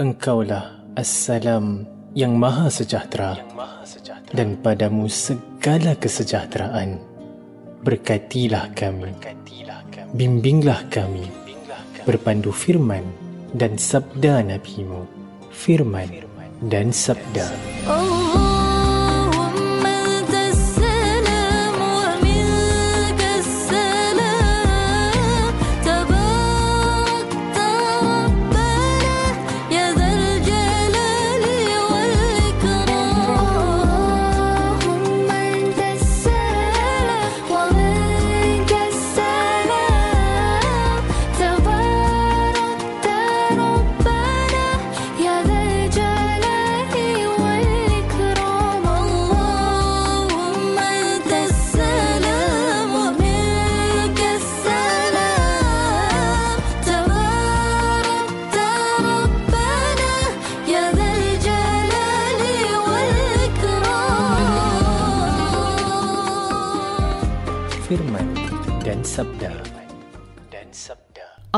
Engkaulah Assalam yang Maha Sejahtera, yang maha sejahtera. dan padamu segala kesejahteraan. Berkatilah kami, Berkatilah kami. Bimbinglah, kami. bimbinglah kami, berpandu firman dan sabda Nabi-Mu, firman, firman. dan sabda. Allah.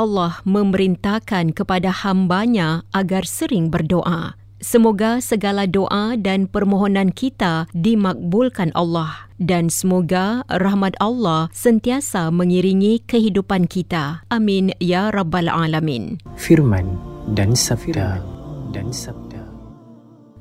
Allah memerintahkan kepada hambanya agar sering berdoa. Semoga segala doa dan permohonan kita dimakbulkan Allah dan semoga rahmat Allah sentiasa mengiringi kehidupan kita. Amin ya rabbal alamin. Firman dan sabda. Dan sabda.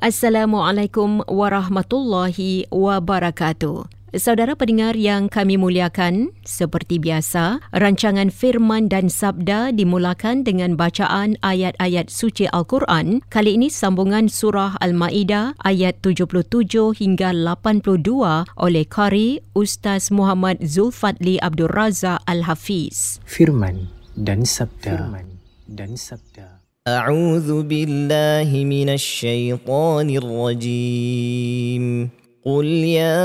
Assalamualaikum warahmatullahi wabarakatuh. Saudara pendengar yang kami muliakan, seperti biasa, rancangan firman dan sabda dimulakan dengan bacaan ayat-ayat suci Al-Quran. Kali ini sambungan surah Al-Ma'idah ayat 77 hingga 82 oleh Qari Ustaz Muhammad Zulfadli Abdul Razak Al-Hafiz. Firman dan sabda. Firman dan sabda. أعوذ بالله من الشيطان الرجيم قل يا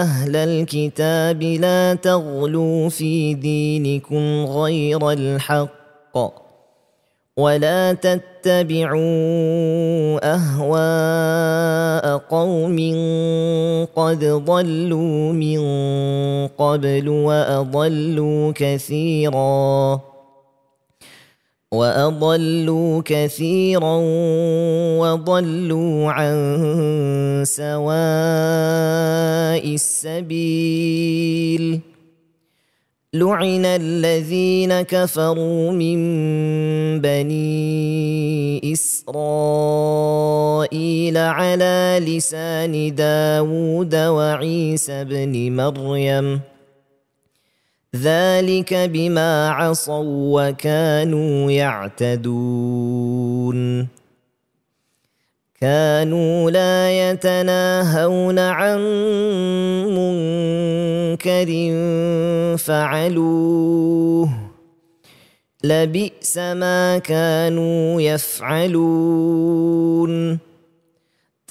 أهل الكتاب لا تغلوا في دينكم غير الحق ولا تتبعوا أهواء قوم قد ضلوا من قبل وأضلوا كثيراً واضلوا كثيرا وضلوا عن سواء السبيل لعن الذين كفروا من بني اسرائيل على لسان داود وعيسى بن مريم ذلك بما عصوا وكانوا يعتدون. كانوا لا يتناهون عن منكر فعلوه. لبئس ما كانوا يفعلون.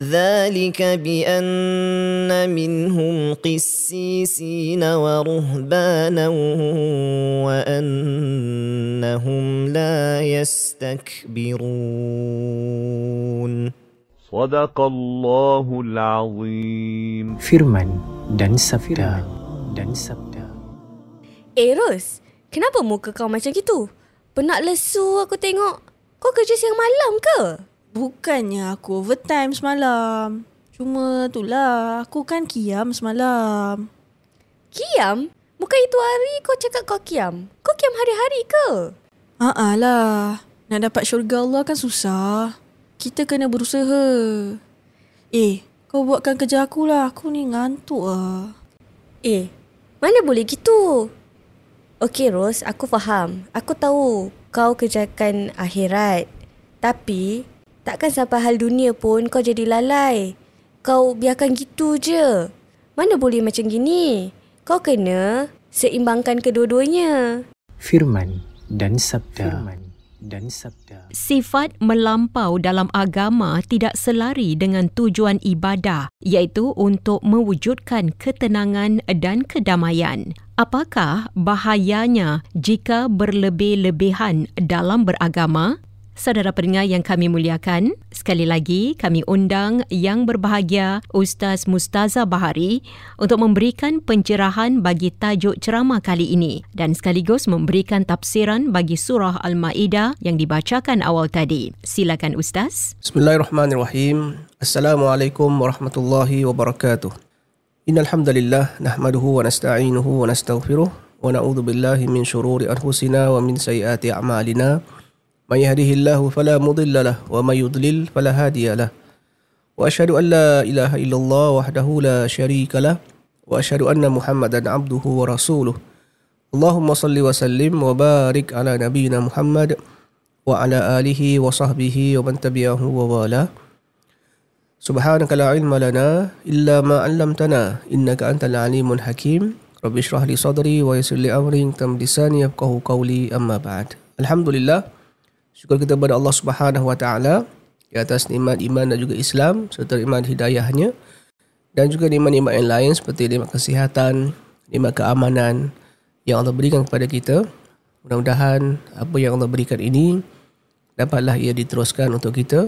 ذلك بان منهم قسيسين ورهبانا وانهم لا يستكبرون صدق الله العظيم Firman dan sabda dan sabda. Eh Ros, kenapa muka kau macam gitu? Penat lesu aku tengok. Kau kerja siang malam ke? Bukannya aku overtime semalam. Cuma itulah, aku kan kiam semalam. Kiam? Bukan itu hari kau cakap kau kiam. Kau kiam hari-hari ke? Haa lah, nak dapat syurga Allah kan susah. Kita kena berusaha. Eh, kau buatkan kerja aku lah. Aku ni ngantuk lah. Eh, mana boleh gitu? Okey Ros, aku faham. Aku tahu kau kerjakan akhirat. Tapi, takkan sampai hal dunia pun kau jadi lalai. Kau biarkan gitu je. Mana boleh macam gini? Kau kena seimbangkan kedua-duanya. Firman dan sabda. Firman dan sabda. Sifat melampau dalam agama tidak selari dengan tujuan ibadah iaitu untuk mewujudkan ketenangan dan kedamaian. Apakah bahayanya jika berlebih-lebihan dalam beragama? Saudara pendengar yang kami muliakan, sekali lagi kami undang yang berbahagia Ustaz Mustaza Bahari untuk memberikan pencerahan bagi tajuk ceramah kali ini dan sekaligus memberikan tafsiran bagi surah Al-Maidah yang dibacakan awal tadi. Silakan Ustaz. Bismillahirrahmanirrahim. Assalamualaikum warahmatullahi wabarakatuh. Innal hamdalillah nahmaduhu wa nasta'inuhu wa nastaghfiruh wa na'udzu billahi min shururi anfusina wa min sayyiati a'malina. من يهده الله فلا مضل له ومن يضلل فلا هادي له. وأشهد أن لا إله إلا الله وحده لا شريك له وأشهد أن محمدا عبده ورسوله. اللهم صل وسلم وبارك على نبينا محمد وعلى آله وصحبه ومن تبعه ووالاه. سبحانك لا علم لنا إلا ما علمتنا إنك أنت العليم الحكيم. رب اشرح لي صدري ويسر لي أمري تم لساني يفقه قولي أما بعد. الحمد لله. Syukur kita kepada Allah Subhanahu Wa Taala di atas nikmat iman dan juga Islam serta nikmat hidayahnya dan juga nikmat-nikmat yang lain seperti nikmat kesihatan, nikmat keamanan yang Allah berikan kepada kita. Mudah-mudahan apa yang Allah berikan ini dapatlah ia diteruskan untuk kita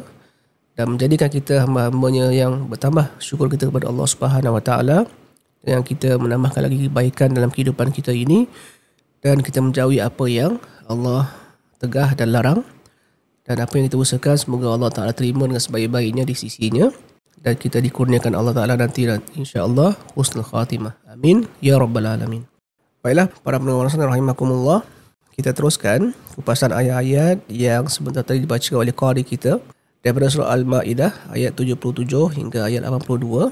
dan menjadikan kita hamba-hambanya yang bertambah syukur kita kepada Allah Subhanahu Wa Taala yang kita menambahkan lagi kebaikan dalam kehidupan kita ini dan kita menjauhi apa yang Allah tegah dan larang dan apa yang kita usahakan semoga Allah Ta'ala terima dengan sebaik-baiknya di sisinya. Dan kita dikurniakan Allah Ta'ala nanti dan insyaAllah husnul khatimah. Amin. Ya rabbal alamin. Baiklah para pendengar rahimakumullah. Kita teruskan kupasan ayat-ayat yang sebentar tadi dibaca oleh qari kita. Daripada surah Al-Ma'idah ayat 77 hingga ayat 82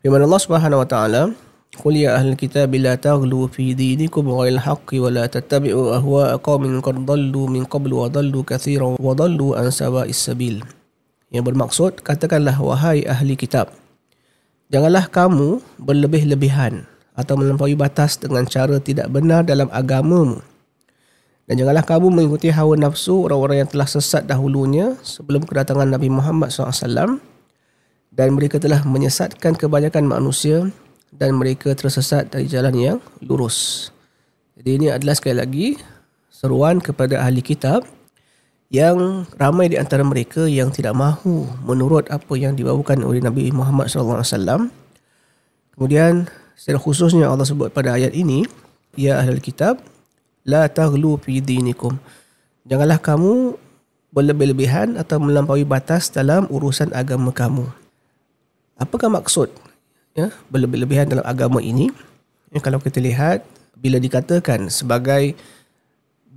firman Allah Subhanahu wa taala قل يا أهل الكتاب لا تغلوا في دينكم غير الحق ولا تتبعوا أهواء قوم قد ضلوا من قبل وضلوا كثيرا وضلوا عن سواء السبيل yang bermaksud katakanlah wahai ahli kitab janganlah kamu berlebih-lebihan atau melampaui batas dengan cara tidak benar dalam agamamu dan janganlah kamu mengikuti hawa nafsu orang-orang yang telah sesat dahulunya sebelum kedatangan Nabi Muhammad SAW dan mereka telah menyesatkan kebanyakan manusia dan mereka tersesat dari jalan yang lurus. Jadi ini adalah sekali lagi seruan kepada ahli kitab yang ramai di antara mereka yang tidak mahu menurut apa yang dibawakan oleh Nabi Muhammad SAW. Kemudian secara khususnya Allah sebut pada ayat ini, ya ahli kitab, la taghlu fi dinikum. Janganlah kamu berlebih-lebihan atau melampaui batas dalam urusan agama kamu. Apakah maksud ya, berlebih-lebihan dalam agama ini. Ya, kalau kita lihat bila dikatakan sebagai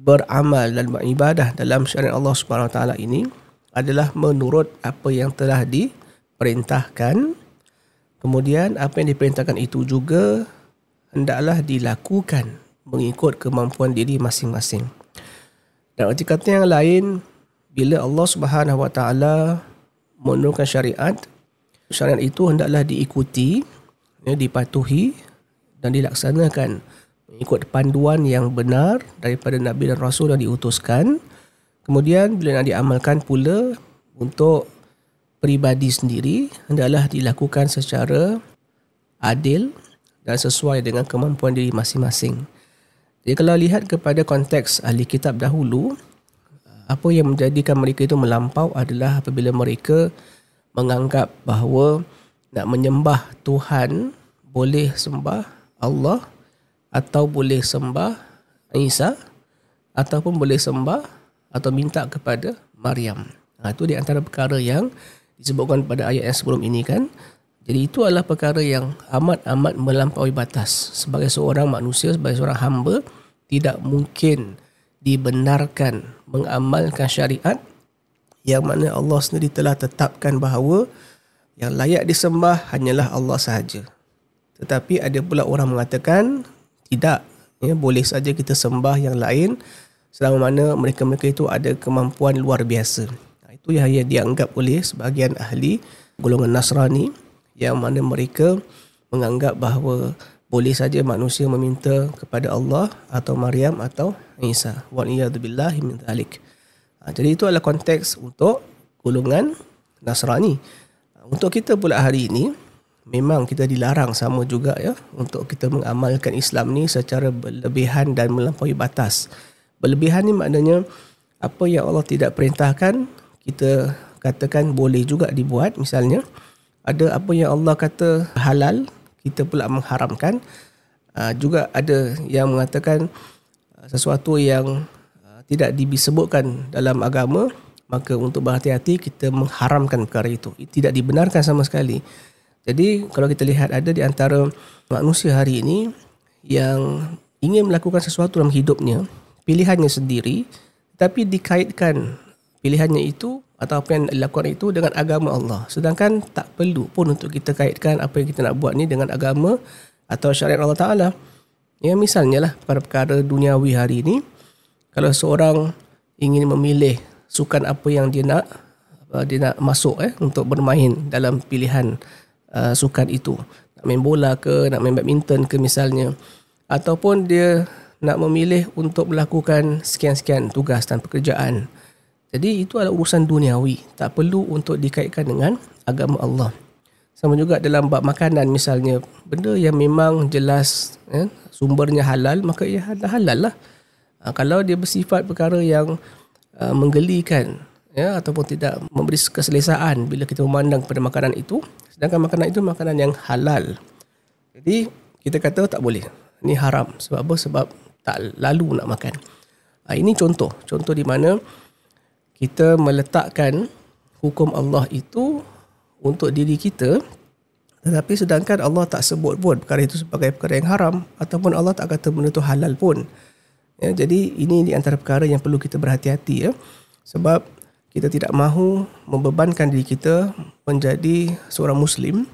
beramal dan beribadah dalam syariat Allah Subhanahu Wa Taala ini adalah menurut apa yang telah diperintahkan. Kemudian apa yang diperintahkan itu juga hendaklah dilakukan mengikut kemampuan diri masing-masing. Dan arti kata yang lain bila Allah Subhanahu Wa Taala menurunkan syariat, syariat itu hendaklah diikuti, ya, dipatuhi dan dilaksanakan mengikut panduan yang benar daripada Nabi dan Rasul yang diutuskan. Kemudian bila nak diamalkan pula untuk peribadi sendiri hendaklah dilakukan secara adil dan sesuai dengan kemampuan diri masing-masing. Jadi kalau lihat kepada konteks ahli kitab dahulu, apa yang menjadikan mereka itu melampau adalah apabila mereka menganggap bahawa nak menyembah Tuhan boleh sembah Allah atau boleh sembah Isa ataupun boleh sembah atau minta kepada Maryam. Ha, itu di antara perkara yang disebutkan pada ayat yang sebelum ini kan. Jadi itu adalah perkara yang amat-amat melampaui batas. Sebagai seorang manusia, sebagai seorang hamba, tidak mungkin dibenarkan mengamalkan syariat yang mana Allah sendiri telah tetapkan bahawa yang layak disembah hanyalah Allah sahaja. Tetapi ada pula orang mengatakan tidak, ya, boleh saja kita sembah yang lain selama mana mereka-mereka itu ada kemampuan luar biasa. Itu yang dianggap oleh sebahagian ahli golongan Nasrani yang mana mereka menganggap bahawa boleh saja manusia meminta kepada Allah atau Maryam atau Isa. Wa iyadzubillahi min dzalik. Ha, jadi itu adalah konteks untuk golongan Nasrani. Untuk kita pula hari ini memang kita dilarang sama juga ya untuk kita mengamalkan Islam ni secara berlebihan dan melampaui batas. Berlebihan ni maknanya apa yang Allah tidak perintahkan kita katakan boleh juga dibuat misalnya ada apa yang Allah kata halal kita pula mengharamkan uh, juga ada yang mengatakan uh, sesuatu yang uh, tidak disebutkan dalam agama maka untuk berhati-hati kita mengharamkan perkara itu tidak dibenarkan sama sekali jadi kalau kita lihat ada di antara manusia hari ini yang ingin melakukan sesuatu dalam hidupnya pilihannya sendiri tapi dikaitkan pilihannya itu atau apa yang dilakukan itu dengan agama Allah. Sedangkan tak perlu pun untuk kita kaitkan apa yang kita nak buat ni dengan agama atau syariat Allah Ta'ala. Ya misalnya lah perkara-perkara duniawi hari ini, kalau seorang ingin memilih sukan apa yang dia nak, dia nak masuk eh untuk bermain dalam pilihan uh, sukan itu. Nak main bola ke, nak main badminton ke misalnya. Ataupun dia nak memilih untuk melakukan sekian-sekian tugas dan pekerjaan. Jadi itu adalah urusan duniawi. Tak perlu untuk dikaitkan dengan agama Allah. Sama juga dalam bab makanan misalnya. Benda yang memang jelas eh, sumbernya halal, maka ia halal lah. Ha, kalau dia bersifat perkara yang uh, menggelikan ya, ataupun tidak memberi keselesaan bila kita memandang kepada makanan itu. Sedangkan makanan itu makanan yang halal. Jadi kita kata tak boleh. Ini haram. Sebab apa? Sebab tak lalu nak makan. Ha, ini contoh. Contoh di mana kita meletakkan hukum Allah itu untuk diri kita tetapi sedangkan Allah tak sebut pun perkara itu sebagai perkara yang haram ataupun Allah tak kata benda itu halal pun ya, jadi ini di antara perkara yang perlu kita berhati-hati ya sebab kita tidak mahu membebankan diri kita menjadi seorang muslim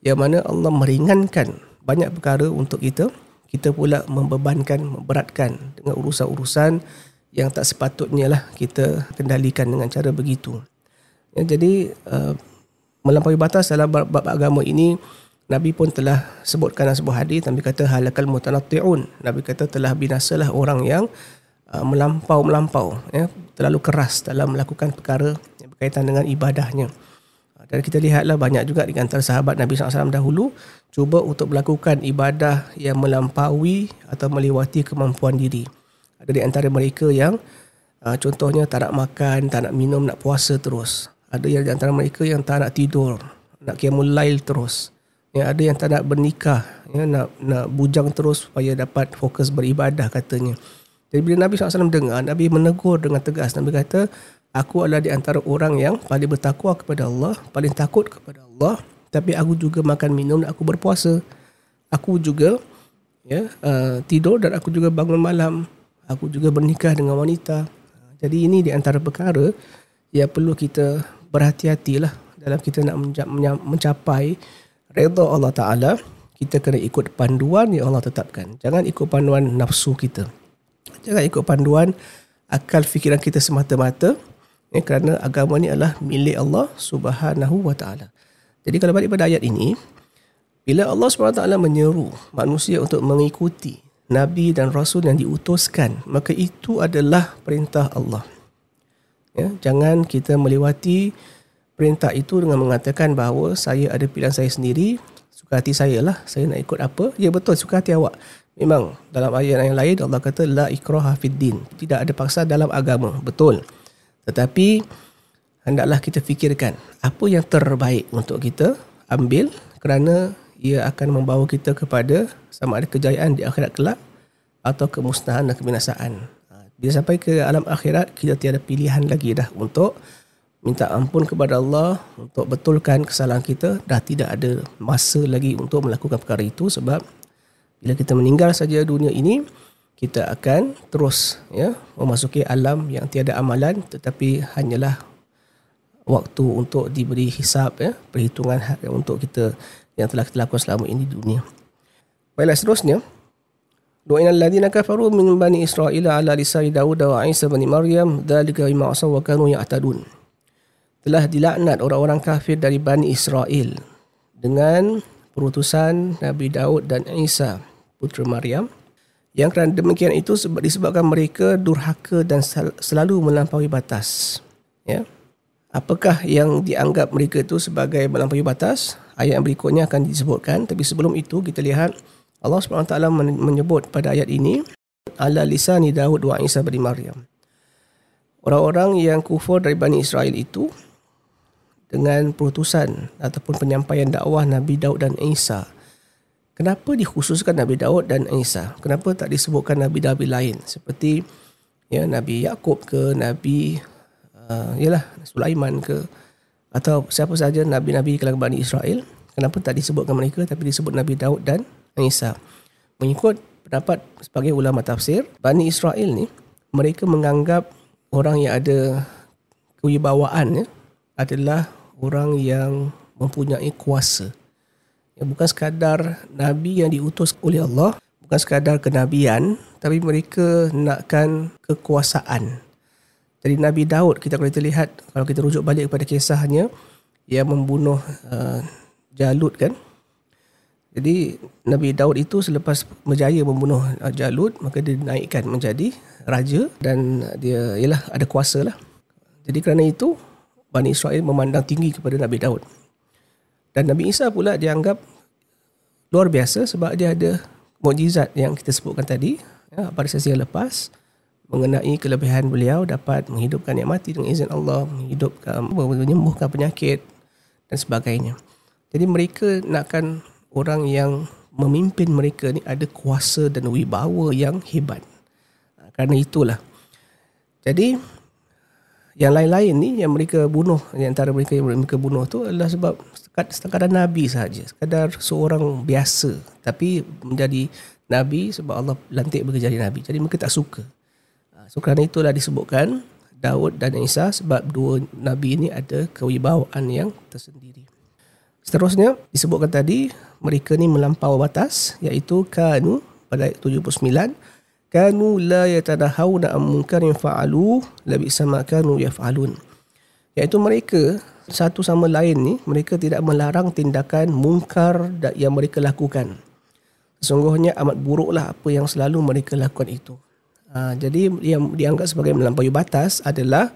yang mana Allah meringankan banyak perkara untuk kita kita pula membebankan memberatkan dengan urusan-urusan yang tak sepatutnya lah kita kendalikan dengan cara begitu. Ya, jadi uh, melampaui batas dalam bab, agama ini Nabi pun telah sebutkan dalam sebuah hadis Nabi kata halakal mutanatti'un. Nabi kata telah binasalah orang yang uh, melampau-melampau ya, terlalu keras dalam melakukan perkara yang berkaitan dengan ibadahnya. Dan kita lihatlah banyak juga di antara sahabat Nabi SAW dahulu cuba untuk melakukan ibadah yang melampaui atau melewati kemampuan diri. Ada di antara mereka yang uh, contohnya tak nak makan, tak nak minum, nak puasa terus. Ada yang di antara mereka yang tak nak tidur, nak qiyamul lail terus. Ya, ada yang tak nak bernikah, ya, nak nak bujang terus supaya dapat fokus beribadah katanya. Jadi bila Nabi SAW dengar, Nabi menegur dengan tegas. Nabi kata, aku adalah di antara orang yang paling bertakwa kepada Allah, paling takut kepada Allah. Tapi aku juga makan minum dan aku berpuasa. Aku juga ya, uh, tidur dan aku juga bangun malam aku juga bernikah dengan wanita. Jadi ini di antara perkara yang perlu kita berhati-hatilah dalam kita nak mencapai redha Allah Ta'ala. Kita kena ikut panduan yang Allah tetapkan. Jangan ikut panduan nafsu kita. Jangan ikut panduan akal fikiran kita semata-mata. Ya, kerana agama ni adalah milik Allah Subhanahu wa taala. Jadi kalau balik pada ayat ini, bila Allah SWT menyeru manusia untuk mengikuti Nabi dan Rasul yang diutuskan, maka itu adalah perintah Allah. Ya, jangan kita melewati perintah itu dengan mengatakan bahawa saya ada pilihan saya sendiri, suka hati saya lah, saya nak ikut apa. Ya betul, suka hati awak. Memang dalam ayat yang lain Allah kata la ikraha fid din. Tidak ada paksa dalam agama. Betul. Tetapi hendaklah kita fikirkan apa yang terbaik untuk kita ambil kerana ia akan membawa kita kepada sama ada kejayaan di akhirat kelak atau kemusnahan dan kebinasaan. Ha, Bila sampai ke alam akhirat, kita tiada pilihan lagi dah untuk minta ampun kepada Allah untuk betulkan kesalahan kita. Dah tidak ada masa lagi untuk melakukan perkara itu sebab bila kita meninggal saja dunia ini, kita akan terus ya memasuki alam yang tiada amalan tetapi hanyalah waktu untuk diberi hisap ya perhitungan ha- untuk kita yang telah kita lakukan selama ini di dunia. Baiklah seterusnya. Doa alladzina kafaru min bani Israel ala lisan Daud wa Isa bin Maryam dzalika bima asaw wa kanu ya'tadun. Telah dilaknat orang-orang kafir dari Bani Israel dengan perutusan Nabi Daud dan Isa putera Maryam yang kerana demikian itu sebab disebabkan mereka durhaka dan sel- selalu melampaui batas. Ya. Apakah yang dianggap mereka itu sebagai melampaui batas? Ayat yang berikutnya akan disebutkan. Tapi sebelum itu kita lihat Allah SWT men- menyebut pada ayat ini ala lisani Daud wa Isa bin Maryam. Orang-orang yang kufur dari Bani Israel itu dengan perutusan ataupun penyampaian dakwah Nabi Daud dan Isa. Kenapa dikhususkan Nabi Daud dan Isa? Kenapa tak disebutkan Nabi-Nabi lain seperti ya Nabi Yakub ke Nabi uh, yalah Sulaiman ke atau siapa saja nabi-nabi kalangan Bani Israel kenapa tak disebutkan mereka tapi disebut Nabi Daud dan Isa mengikut pendapat sebagai ulama tafsir Bani Israel ni mereka menganggap orang yang ada kewibawaan ya, adalah orang yang mempunyai kuasa ya, bukan sekadar nabi yang diutus oleh Allah bukan sekadar kenabian tapi mereka nakkan kekuasaan jadi Nabi Daud kita kalau kita lihat kalau kita rujuk balik kepada kisahnya yang membunuh uh, Jalut kan. Jadi Nabi Daud itu selepas berjaya membunuh uh, Jalut maka dia dinaikkan menjadi raja dan dia ialah ada kuasa lah. Jadi kerana itu Bani Israel memandang tinggi kepada Nabi Daud. Dan Nabi Isa pula dianggap luar biasa sebab dia ada mukjizat yang kita sebutkan tadi ya, pada sesi yang lepas mengenai kelebihan beliau dapat menghidupkan yang mati dengan izin Allah, menghidupkan, menyembuhkan penyakit dan sebagainya. Jadi mereka nakkan orang yang memimpin mereka ni ada kuasa dan wibawa yang hebat. Kerana itulah. Jadi yang lain-lain ni yang mereka bunuh, yang antara mereka yang mereka bunuh tu adalah sebab sekadar, Nabi sahaja. Sekadar seorang biasa. Tapi menjadi Nabi sebab Allah lantik mereka jadi Nabi. Jadi mereka tak suka. So kerana itulah disebutkan Daud dan Isa sebab dua nabi ini ada kewibawaan yang tersendiri. Seterusnya disebutkan tadi mereka ni melampau batas iaitu kanu pada ayat 79 kanu la yatanahawna am munkarin fa'alu labi sama kanu yaf'alun iaitu mereka satu sama lain ni mereka tidak melarang tindakan mungkar yang mereka lakukan sesungguhnya amat buruklah apa yang selalu mereka lakukan itu Ha, jadi yang dianggap sebagai melampaui batas adalah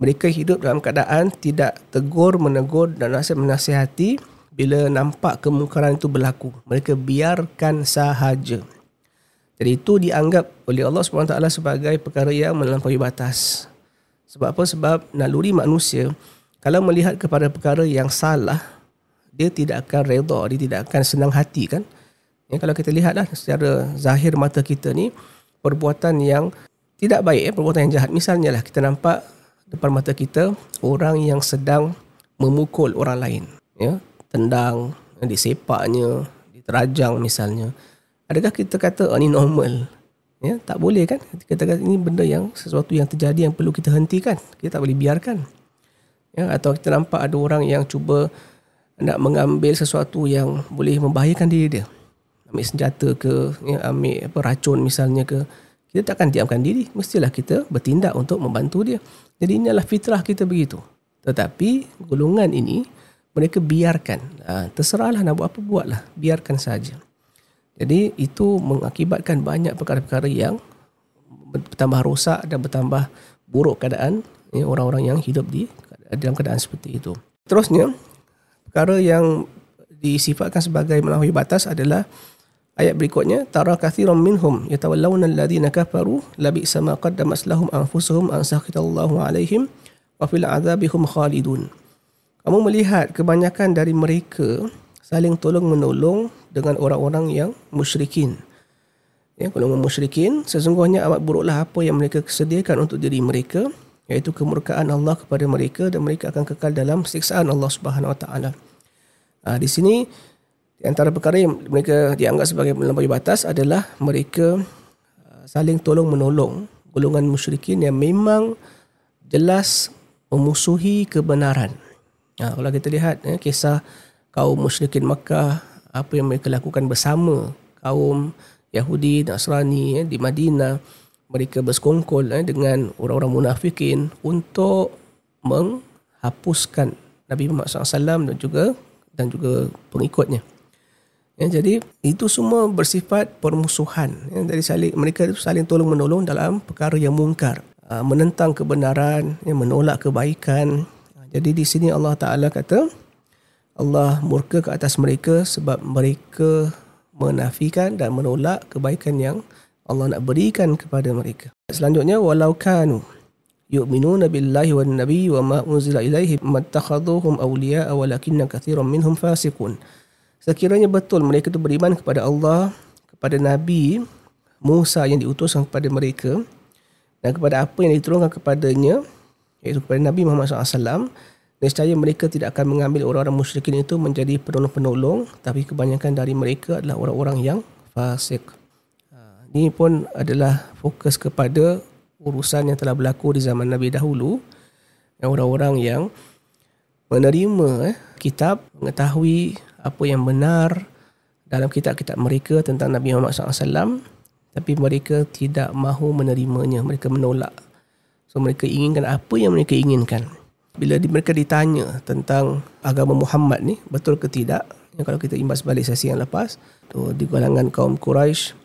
mereka hidup dalam keadaan tidak tegur, menegur dan nasihat menasihati bila nampak kemungkaran itu berlaku. Mereka biarkan sahaja. Jadi itu dianggap oleh Allah SWT sebagai perkara yang melampaui batas. Sebab apa? Sebab naluri manusia kalau melihat kepada perkara yang salah, dia tidak akan redha, dia tidak akan senang hati kan. Ya, kalau kita lihatlah secara zahir mata kita ni, perbuatan yang tidak baik, eh, perbuatan yang jahat. Misalnya lah kita nampak depan mata kita orang yang sedang memukul orang lain. Ya, tendang, disepaknya, diterajang misalnya. Adakah kita kata oh, ini normal? Ya, tak boleh kan? Kita kata ini benda yang sesuatu yang terjadi yang perlu kita hentikan. Kita tak boleh biarkan. Ya, atau kita nampak ada orang yang cuba nak mengambil sesuatu yang boleh membahayakan diri dia ambil senjata ke ya, ambil apa racun misalnya ke kita takkan diamkan diri. Mestilah kita bertindak untuk membantu dia. Jadi inilah fitrah kita begitu. Tetapi golongan ini mereka biarkan. Ha, terserahlah nak buat apa buatlah. Biarkan saja. Jadi itu mengakibatkan banyak perkara-perkara yang bertambah rosak dan bertambah buruk keadaan ya, orang-orang yang hidup di dalam keadaan seperti itu. Terusnya, perkara yang disifatkan sebagai melampaui batas adalah ayat berikutnya tara kathiran minhum yatawallawna alladhina kafaru labi sama qaddamas lahum anfusuhum an sakhitallahu alaihim wa fil adzabihum khalidun. Kamu melihat kebanyakan dari mereka saling tolong menolong dengan orang-orang yang musyrikin. Ya, golongan musyrikin sesungguhnya amat buruklah apa yang mereka sediakan untuk diri mereka iaitu kemurkaan Allah kepada mereka dan mereka akan kekal dalam siksaan Allah Subhanahu Wa Taala. Ha, di sini di antara perkara yang mereka dianggap sebagai melampaui batas adalah mereka uh, saling tolong menolong golongan musyrikin yang memang jelas memusuhi kebenaran. Ha, kalau kita lihat eh, kisah kaum musyrikin Makkah apa yang mereka lakukan bersama kaum Yahudi Nasrani eh, di Madinah mereka bersekongkol eh, dengan orang-orang munafikin untuk menghapuskan Nabi Muhammad SAW dan juga dan juga pengikutnya. Ya, jadi itu semua bersifat permusuhan. Ya, dari saling mereka saling tolong menolong dalam perkara yang mungkar, uh, menentang kebenaran, ya, menolak kebaikan. Jadi di sini Allah Taala kata Allah murka ke atas mereka sebab mereka menafikan dan menolak kebaikan yang Allah nak berikan kepada mereka. Selanjutnya walau kanu yu'minuna billahi wan nabi wa ma unzila ilaihi mattakhaduhum awliya'a walakinna katsiran minhum fasiqun. Sekiranya betul mereka itu beriman kepada Allah, kepada Nabi Musa yang diutuskan kepada mereka dan kepada apa yang diturunkan kepadanya iaitu kepada Nabi Muhammad SAW nescaya mereka tidak akan mengambil orang-orang musyrikin itu menjadi penolong-penolong tapi kebanyakan dari mereka adalah orang-orang yang fasik. Ha, ini pun adalah fokus kepada urusan yang telah berlaku di zaman Nabi dahulu orang-orang yang menerima eh, kitab mengetahui apa yang benar dalam kitab-kitab mereka tentang Nabi Muhammad SAW tapi mereka tidak mahu menerimanya mereka menolak so mereka inginkan apa yang mereka inginkan bila mereka ditanya tentang agama Muhammad ni betul ke tidak yang kalau kita imbas balik sesi yang lepas tu di kalangan kaum Quraisy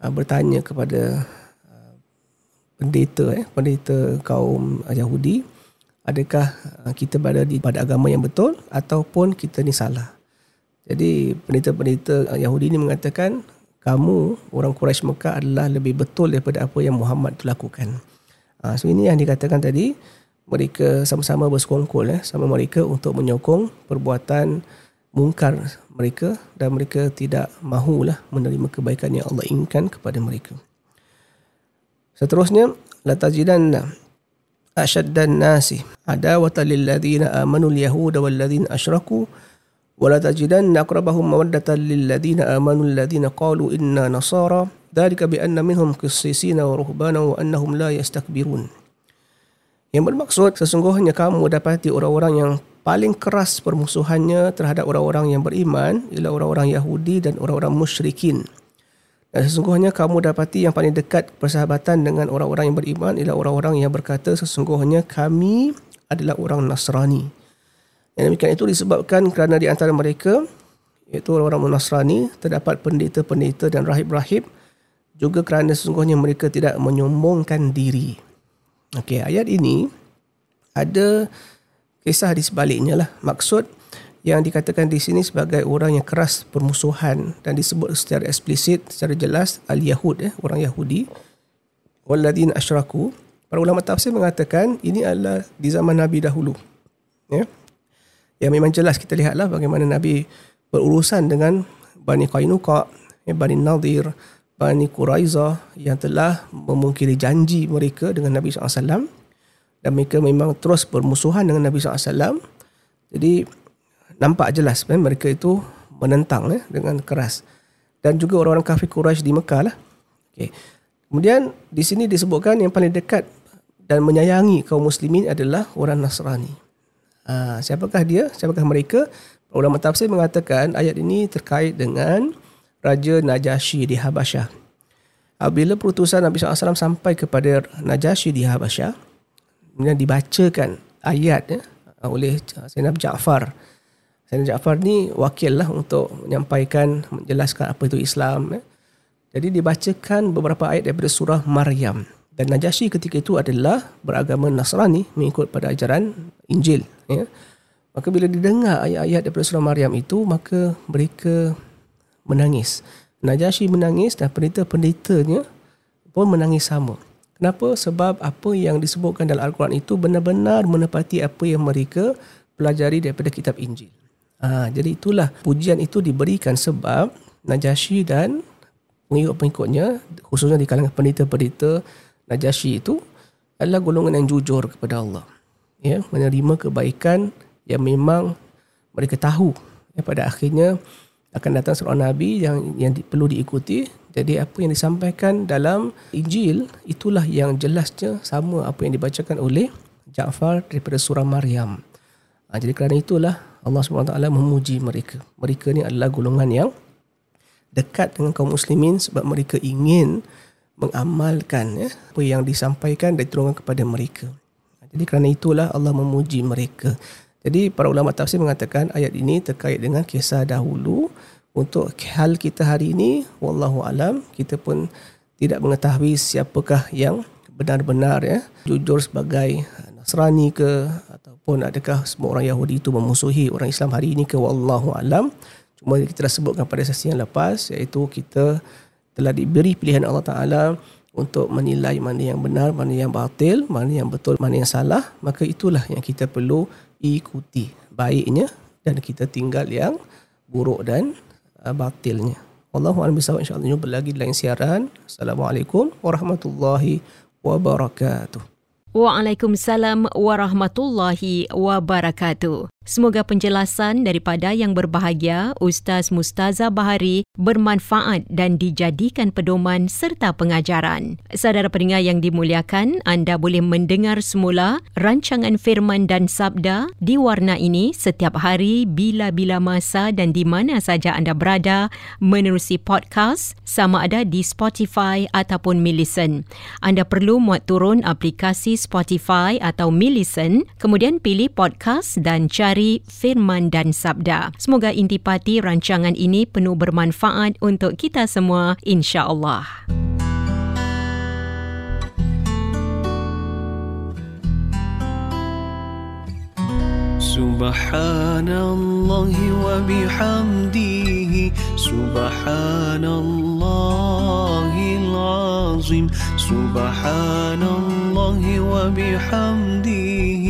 uh, bertanya kepada uh, pendeta eh pendeta kaum Yahudi adakah kita berada di pada agama yang betul ataupun kita ni salah jadi pendeta-pendeta Yahudi ini mengatakan kamu orang Quraisy Mekah adalah lebih betul daripada apa yang Muhammad tu lakukan. so ini yang dikatakan tadi mereka sama-sama bersekongkol eh, sama mereka untuk menyokong perbuatan mungkar mereka dan mereka tidak mahulah menerima kebaikan yang Allah inginkan kepada mereka. Seterusnya, la tajidanna ashaddan nasi adawatan lil ladzina amanu al yahud wal ladzina asyraku wa la tajidanna aqrabahum mawaddatan lil ladzina amanu alladzina qalu inna nasara dhalika bi anna minhum qissisina wa ruhbana wa annahum la yastakbirun. Yang bermaksud sesungguhnya kamu dapati orang-orang yang paling keras permusuhannya terhadap orang-orang yang beriman ialah orang-orang Yahudi dan orang-orang musyrikin. Dan sesungguhnya kamu dapati yang paling dekat persahabatan dengan orang-orang yang beriman ialah orang-orang yang berkata sesungguhnya kami adalah orang Nasrani. Yang demikian itu disebabkan kerana di antara mereka iaitu orang-orang Nasrani terdapat pendeta-pendeta dan rahib-rahib juga kerana sesungguhnya mereka tidak menyombongkan diri. Okey, ayat ini ada kisah di sebaliknya lah. Maksud yang dikatakan di sini sebagai orang yang keras permusuhan dan disebut secara eksplisit, secara jelas al-Yahud, eh, orang Yahudi. Walladin asyraku. Para ulama tafsir mengatakan ini adalah di zaman Nabi dahulu. Ya. Yang memang jelas kita lihatlah bagaimana Nabi berurusan dengan Bani Qainuqa, eh, Bani Nadir, Bani Quraizah yang telah memungkiri janji mereka dengan Nabi SAW dan mereka memang terus bermusuhan dengan Nabi SAW. Jadi nampak jelas kan, mereka itu menentang eh, dengan keras. Dan juga orang-orang kafir Quraisy di Mekah lah. Okay. Kemudian di sini disebutkan yang paling dekat dan menyayangi kaum muslimin adalah orang Nasrani. Ha, siapakah dia? Siapakah mereka? Ulama tafsir mengatakan ayat ini terkait dengan Raja Najasyi di Habasyah. Apabila perutusan Nabi SAW sampai kepada Najasyi di Habasyah, kemudian dibacakan ayat ya, oleh Sayyidina Ja'far. Sayyidina Ja'far ni wakil lah untuk menyampaikan, menjelaskan apa itu Islam. Ya. Jadi dibacakan beberapa ayat daripada surah Maryam. Dan Najasyi ketika itu adalah beragama Nasrani mengikut pada ajaran Injil. Ya. Maka bila didengar ayat-ayat daripada surah Maryam itu, maka mereka menangis. Najasyi menangis dan pendeta-pendetanya pun menangis sama. Kenapa? Sebab apa yang disebutkan dalam Al-Quran itu benar-benar menepati apa yang mereka pelajari daripada kitab Injil. Ha, jadi itulah pujian itu diberikan sebab Najasyi dan pengikut-pengikutnya khususnya di kalangan pendeta-pendeta Najasyi itu adalah golongan yang jujur kepada Allah. Ya, menerima kebaikan yang memang mereka tahu. Ya, pada akhirnya akan datang seorang nabi yang yang di, perlu diikuti jadi apa yang disampaikan dalam Injil itulah yang jelasnya sama apa yang dibacakan oleh Ja'far daripada surah Maryam. Ha, jadi kerana itulah Allah SWT memuji mereka. Mereka ni adalah golongan yang dekat dengan kaum muslimin sebab mereka ingin mengamalkan ya, apa yang disampaikan dan diturunkan kepada mereka. Ha, jadi kerana itulah Allah memuji mereka. Jadi para ulama tafsir mengatakan ayat ini terkait dengan kisah dahulu untuk hal kita hari ini. Wallahu alam kita pun tidak mengetahui siapakah yang benar-benar ya jujur sebagai Nasrani ke ataupun adakah semua orang Yahudi itu memusuhi orang Islam hari ini ke. Wallahu alam. Cuma kita dah sebutkan pada sesi yang lepas iaitu kita telah diberi pilihan Allah Taala untuk menilai mana yang benar, mana yang batil, mana yang betul, mana yang salah, maka itulah yang kita perlu ikuti baiknya dan kita tinggal yang buruk dan uh, batilnya. Allahu a'lam bishawab insyaallah jumpa lagi di lain siaran. Assalamualaikum warahmatullahi wabarakatuh. Waalaikumsalam warahmatullahi wabarakatuh. Semoga penjelasan daripada yang berbahagia Ustaz Mustaza Bahari bermanfaat dan dijadikan pedoman serta pengajaran. Saudara pendengar yang dimuliakan, anda boleh mendengar semula rancangan firman dan sabda di warna ini setiap hari bila-bila masa dan di mana saja anda berada menerusi podcast sama ada di Spotify ataupun Millicent. Anda perlu muat turun aplikasi Spotify atau Millicent, kemudian pilih podcast dan cari dari firman dan sabda. Semoga intipati rancangan ini penuh bermanfaat untuk kita semua insya-Allah. Subhanallah wa bihamdihi Subhanallahil azim Subhanallah wa bihamdihi